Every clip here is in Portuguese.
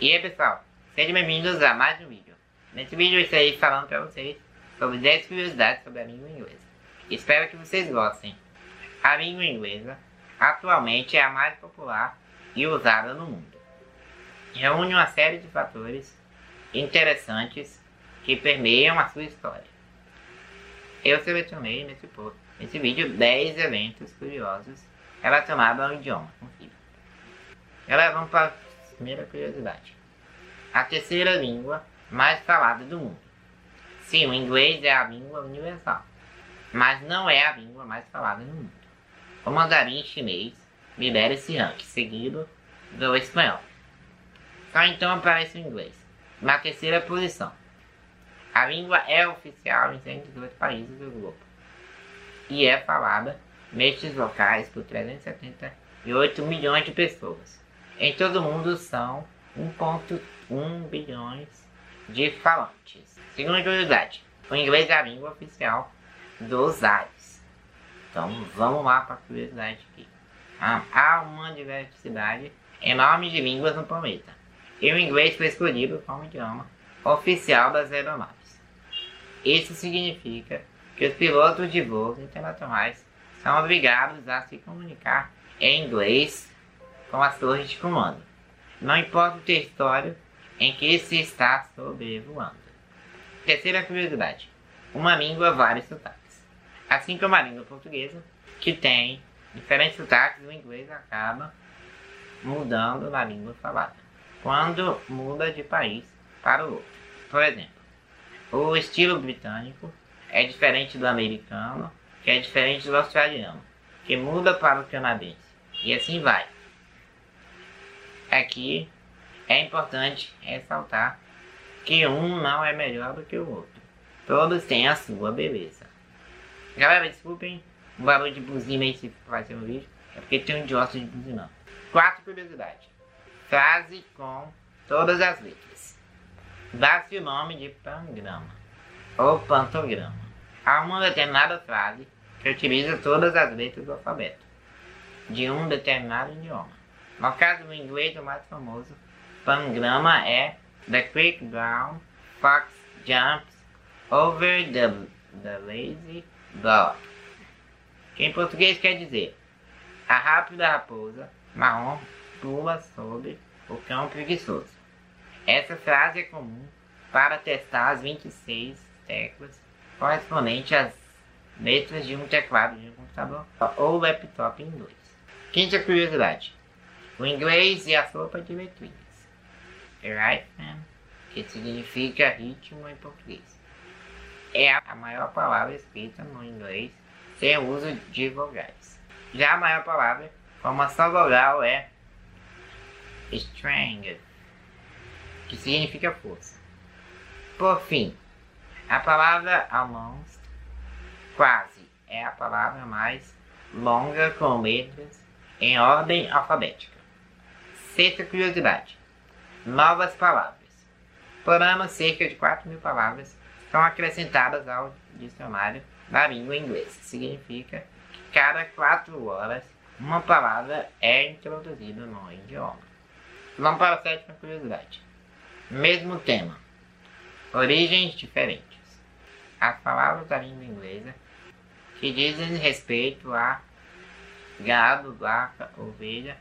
E aí pessoal, sejam bem-vindos a mais um vídeo. Nesse vídeo eu estarei falando para vocês sobre 10 curiosidades sobre a língua inglesa. Espero que vocês gostem. A língua inglesa atualmente é a mais popular e usada no mundo. Reúne uma série de fatores interessantes que permeiam a sua história. Eu selecionei nesse, nesse vídeo 10 eventos curiosos relacionados ao idioma. Confira. Agora vamos para primeira curiosidade. A terceira língua mais falada do mundo. Sim, o inglês é a língua universal, mas não é a língua mais falada no mundo. O mandarim chinês lidera esse ranking, seguido do espanhol. Só então aparece o inglês, na terceira posição. A língua é oficial em 118 países do globo e é falada nestes locais por 378 milhões de pessoas. Em todo o mundo são 1,1 bilhões de falantes. Segunda curiosidade, o inglês é a língua oficial dos ares. Então vamos lá para a curiosidade aqui. Ah, há uma diversidade enorme de línguas no planeta. E o inglês foi escolhido como idioma oficial das aeronaves. Isso significa que os pilotos de voos internacionais são obrigados a se comunicar em inglês com as torres de comando. Não importa o território em que se está sobrevoando. Terceira curiosidade. Uma língua, vários sotaques. Assim como a língua portuguesa, que tem diferentes sotaques, o inglês acaba mudando na língua falada. Quando muda de país para o outro. Por exemplo, o estilo britânico é diferente do americano, que é diferente do australiano, que muda para o canadense. E assim vai. Aqui é importante ressaltar que um não é melhor do que o outro. Todos têm a sua beleza. Galera, desculpem o barulho de buzina aí se fazer um vídeo. É porque tem um idiota de buzina. Quatro curiosidades. Frase com todas as letras. Dá-se o nome de pangrama ou pantograma. Há uma determinada frase que utiliza todas as letras do alfabeto de um determinado idioma. No caso do inglês, o mais famoso pangrama é The quick brown fox jumps over the, the lazy dog. Que em português quer dizer A rápida raposa marrom pula sobre o cão preguiçoso. Essa frase é comum para testar as 26 teclas correspondentes às letras de um teclado de um computador ou laptop em inglês. Quinta curiosidade. O inglês e a sopa de letrinhas. Rhythm, que significa ritmo em português. É a maior palavra escrita no inglês sem uso de vogais. Já a maior palavra só vogal é strength, que significa força. Por fim, a palavra almost, quase, é a palavra mais longa com letras em ordem alfabética. Sexta curiosidade. Novas palavras. Por ano, cerca de 4 mil palavras são acrescentadas ao dicionário da língua inglesa. Significa que cada 4 horas uma palavra é introduzida no idioma. Vamos para a sétima curiosidade. Mesmo tema. Origens diferentes. As palavras da língua inglesa que dizem respeito a gado, vaca, ovelha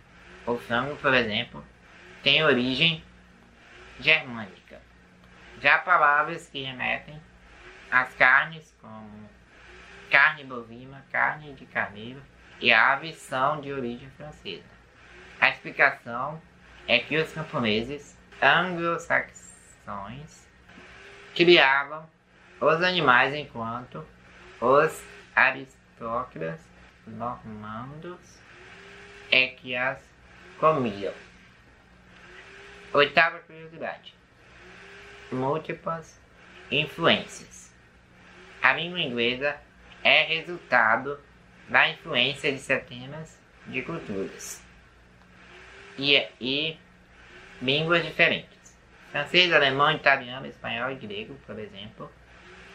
o frango, por exemplo, tem origem germânica. Já palavras que remetem às carnes, como carne bovina, carne de carneiro e aves, são de origem francesa. A explicação é que os camponeses anglo-saxões criavam os animais enquanto os aristócratas normandos é que as comiam. Oitava curiosidade. Múltiplas influências. A língua inglesa é resultado da influência de centenas de culturas e, e línguas diferentes. Francês, alemão, italiano, espanhol e grego, por exemplo,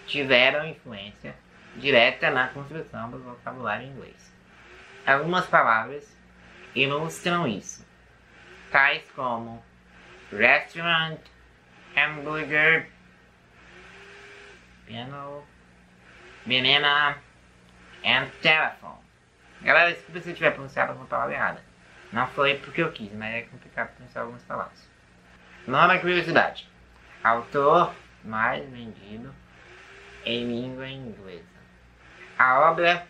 tiveram influência direta na construção do vocabulário inglês. Algumas palavras ilustram isso, tais como restaurant, hamburger, piano, banana, and telephone. Galera, desculpa se eu tiver pronunciado alguma palavra errada. Não foi porque eu quis, mas é complicado pronunciar algumas palavras. Nova curiosidade. Autor mais vendido em língua inglesa. A obra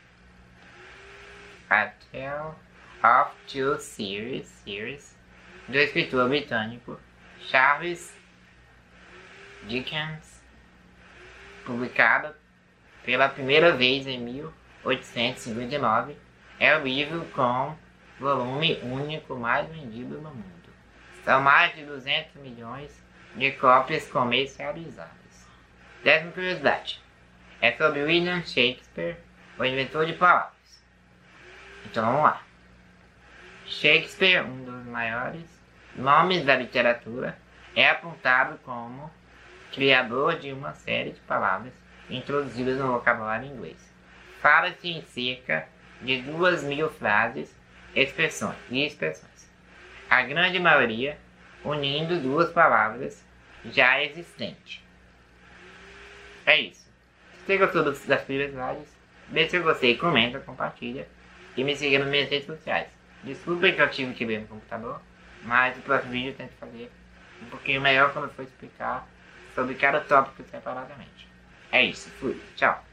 A Tale of Two Series, series do escritor britânico Charles Dickens, publicada pela primeira vez em 1859, é o livro com volume único mais vendido no mundo. São mais de 200 milhões de cópias comercializadas. Décima curiosidade. É sobre William Shakespeare, o inventor de palavras. Então vamos lá. Shakespeare, um dos maiores nomes da literatura, é apontado como criador de uma série de palavras introduzidas no vocabulário inglês. Fala-se em cerca de duas mil frases expressões e expressões. A grande maioria unindo duas palavras já existentes. É isso. Se você gostou das curiosidades, deixa seu gostei, comenta, compartilha e me siga nas minhas redes sociais. Desculpa que eu tive que ver no computador, mas o próximo vídeo eu tento fazer um pouquinho melhor quando eu for explicar sobre cada tópico separadamente. É isso, fui, tchau.